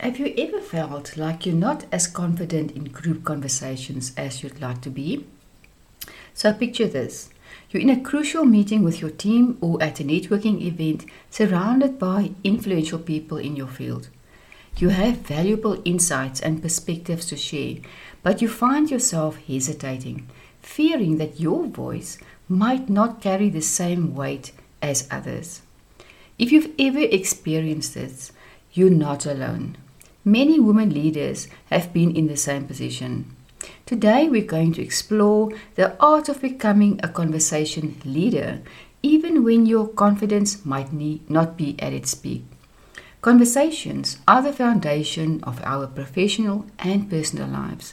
Have you ever felt like you're not as confident in group conversations as you'd like to be? So picture this. You're in a crucial meeting with your team or at a networking event surrounded by influential people in your field. You have valuable insights and perspectives to share, but you find yourself hesitating, fearing that your voice might not carry the same weight as others. If you've ever experienced this, you're not alone. Many women leaders have been in the same position. Today, we're going to explore the art of becoming a conversation leader, even when your confidence might not be at its peak. Conversations are the foundation of our professional and personal lives,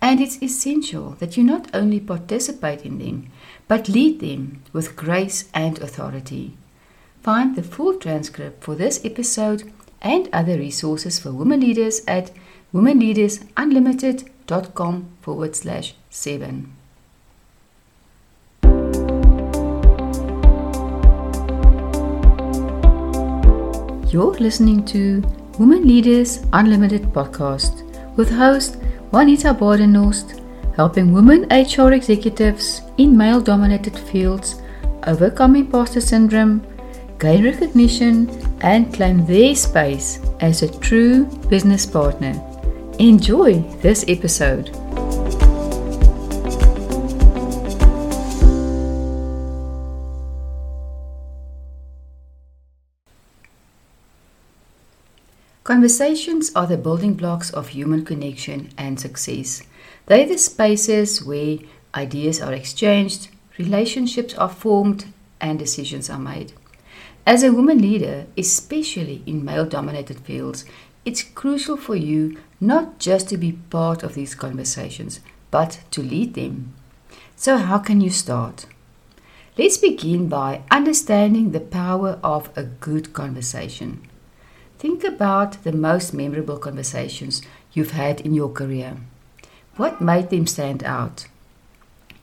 and it's essential that you not only participate in them, but lead them with grace and authority. Find the full transcript for this episode and other resources for women leaders at womenleadersunlimited.com forward slash seven. You're listening to Women Leaders Unlimited podcast with host Juanita Badenhorst, helping women HR executives in male dominated fields overcome imposter syndrome, gain recognition, and claim their space as a true business partner. Enjoy this episode. Conversations are the building blocks of human connection and success. They're the spaces where ideas are exchanged, relationships are formed, and decisions are made. As a woman leader, especially in male dominated fields, it's crucial for you not just to be part of these conversations, but to lead them. So, how can you start? Let's begin by understanding the power of a good conversation. Think about the most memorable conversations you've had in your career. What made them stand out?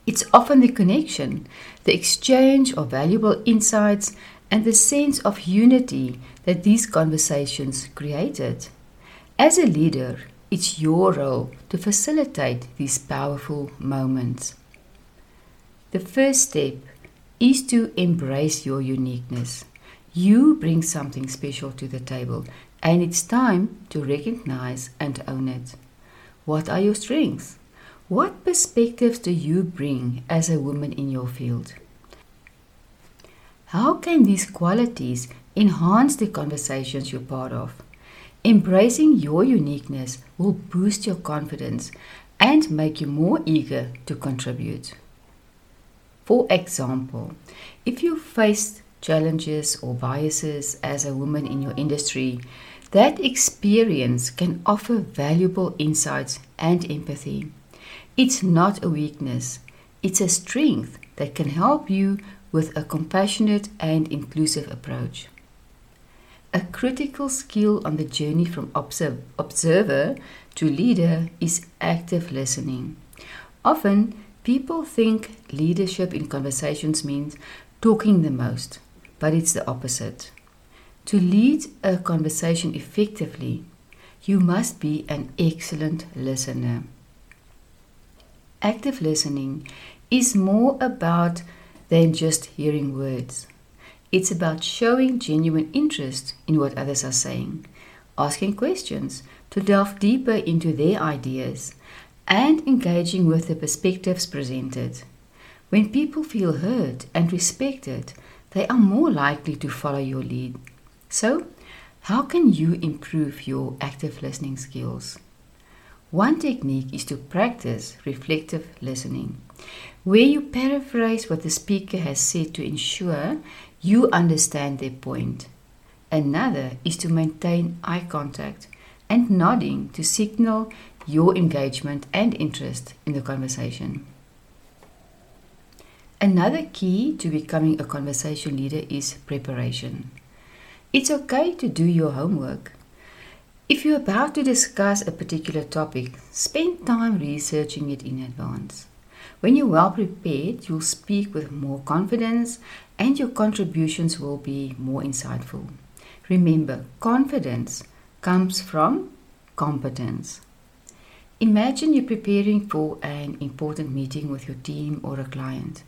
It's often the connection, the exchange of valuable insights, and the sense of unity that these conversations created. As a leader, it's your role to facilitate these powerful moments. The first step is to embrace your uniqueness. You bring something special to the table, and it's time to recognize and own it. What are your strengths? What perspectives do you bring as a woman in your field? How can these qualities enhance the conversations you're part of? Embracing your uniqueness will boost your confidence and make you more eager to contribute. For example, if you faced challenges or biases as a woman in your industry, that experience can offer valuable insights and empathy. It's not a weakness, it's a strength that can help you with a compassionate and inclusive approach. A critical skill on the journey from observer to leader is active listening. Often, people think leadership in conversations means talking the most but it's the opposite. To lead a conversation effectively, you must be an excellent listener. Active listening is more about than just hearing words. It's about showing genuine interest in what others are saying, asking questions to delve deeper into their ideas, and engaging with the perspectives presented. When people feel heard and respected, they are more likely to follow your lead. So, how can you improve your active listening skills? One technique is to practice reflective listening, where you paraphrase what the speaker has said to ensure you understand their point. Another is to maintain eye contact and nodding to signal your engagement and interest in the conversation. Another key to becoming a conversation leader is preparation. It's okay to do your homework. If you're about to discuss a particular topic, spend time researching it in advance. When you're well prepared, you'll speak with more confidence and your contributions will be more insightful. Remember, confidence comes from competence. Imagine you're preparing for an important meeting with your team or a client.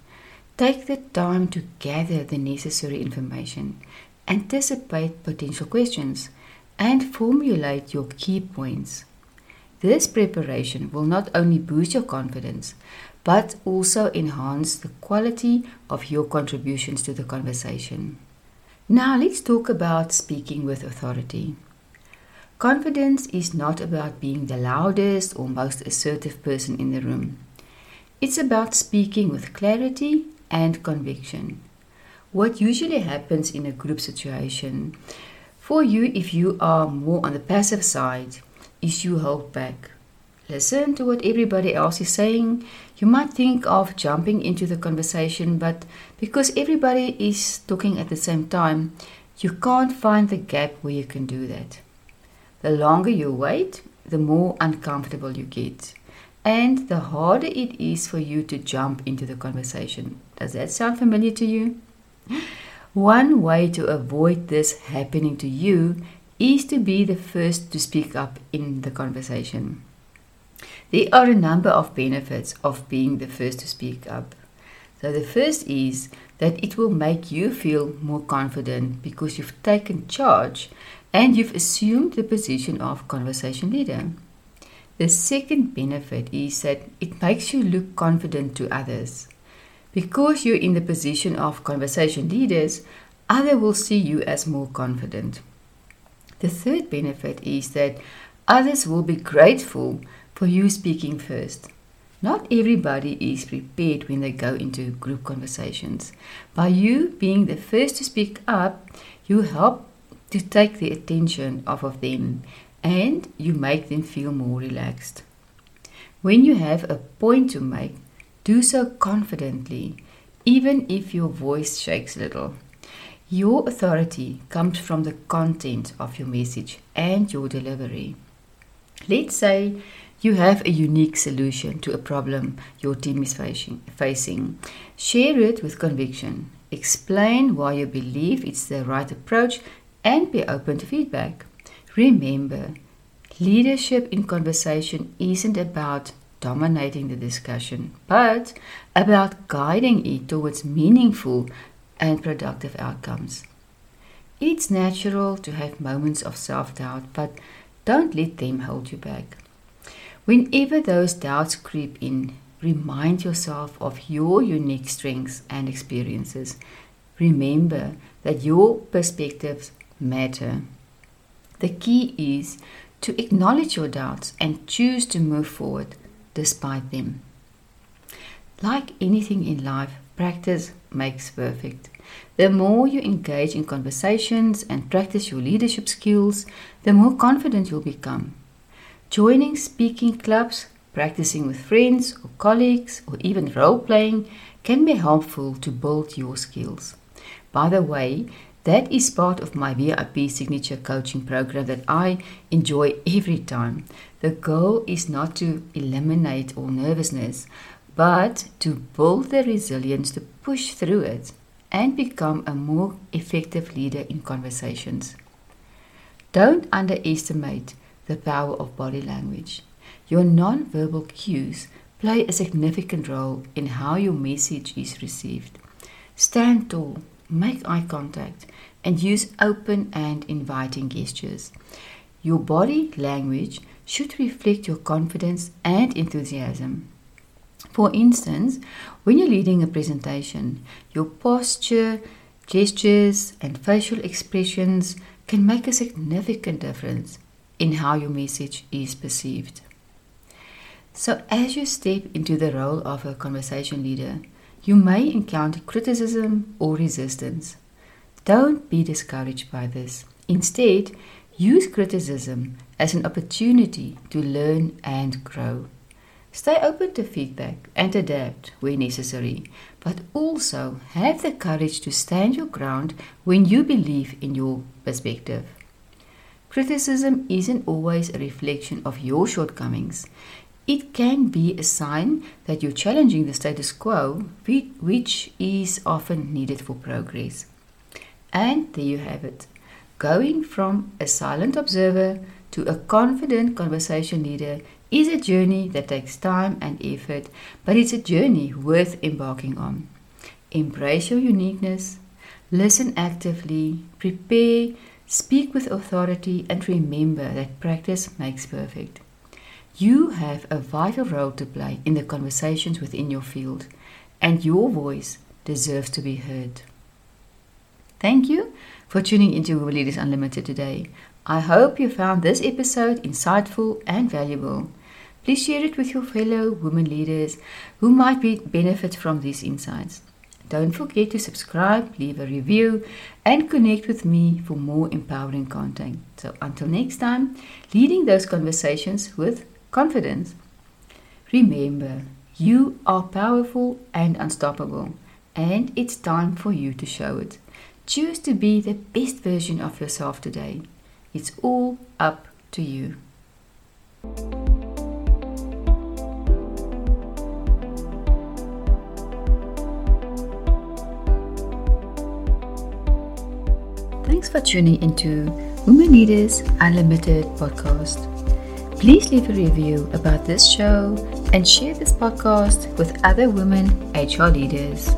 Take the time to gather the necessary information, anticipate potential questions, and formulate your key points. This preparation will not only boost your confidence, but also enhance the quality of your contributions to the conversation. Now, let's talk about speaking with authority. Confidence is not about being the loudest or most assertive person in the room. It's about speaking with clarity and conviction. What usually happens in a group situation for you if you are more on the passive side is you hold back. Listen to what everybody else is saying. You might think of jumping into the conversation, but because everybody is talking at the same time, you can't find the gap where you can do that. The longer you wait, the more uncomfortable you get, and the harder it is for you to jump into the conversation. Does that sound familiar to you? One way to avoid this happening to you is to be the first to speak up in the conversation. There are a number of benefits of being the first to speak up. So, the first is that it will make you feel more confident because you've taken charge and you've assumed the position of conversation leader. The second benefit is that it makes you look confident to others. Because you're in the position of conversation leaders, others will see you as more confident. The third benefit is that others will be grateful for you speaking first. Not everybody is prepared when they go into group conversations. By you being the first to speak up, you help to take the attention off of them and you make them feel more relaxed. When you have a point to make, do so confidently, even if your voice shakes a little. Your authority comes from the content of your message and your delivery. Let's say you have a unique solution to a problem your team is facing. Share it with conviction. Explain why you believe it's the right approach and be open to feedback. Remember, leadership in conversation isn't about dominating the discussion, but about guiding it towards meaningful and productive outcomes. It's natural to have moments of self doubt, but don't let them hold you back. Whenever those doubts creep in, remind yourself of your unique strengths and experiences. Remember that your perspectives matter. The key is to acknowledge your doubts and choose to move forward despite them. Like anything in life, practice makes perfect. The more you engage in conversations and practice your leadership skills, the more confident you'll become. Joining speaking clubs, practicing with friends or colleagues, or even role playing can be helpful to build your skills. By the way, that is part of my VIP signature coaching program that I enjoy every time. The goal is not to eliminate all nervousness, but to build the resilience to push through it and become a more effective leader in conversations. Don't underestimate the power of body language. Your non-verbal cues play a significant role in how your message is received. Stand tall, make eye contact, and use open and inviting gestures. Your body language should reflect your confidence and enthusiasm. For instance, when you're leading a presentation, your posture, gestures, and facial expressions can make a significant difference in how your message is perceived. So, as you step into the role of a conversation leader, you may encounter criticism or resistance. Don't be discouraged by this. Instead, use criticism as an opportunity to learn and grow. Stay open to feedback and adapt where necessary, but also have the courage to stand your ground when you believe in your perspective. Criticism isn't always a reflection of your shortcomings. It can be a sign that you're challenging the status quo, which is often needed for progress. And there you have it going from a silent observer to a confident conversation leader is a journey that takes time and effort, but it's a journey worth embarking on. Embrace your uniqueness, listen actively, prepare, speak with authority, and remember that practice makes perfect. You have a vital role to play in the conversations within your field, and your voice deserves to be heard. Thank you for tuning into Women Leaders Unlimited today. I hope you found this episode insightful and valuable. Please share it with your fellow women leaders who might be, benefit from these insights. Don't forget to subscribe, leave a review, and connect with me for more empowering content. So, until next time, leading those conversations with confidence. Remember, you are powerful and unstoppable, and it's time for you to show it. Choose to be the best version of yourself today. It's all up to you. Thanks for tuning into Women Leaders Unlimited podcast. Please leave a review about this show and share this podcast with other women HR leaders.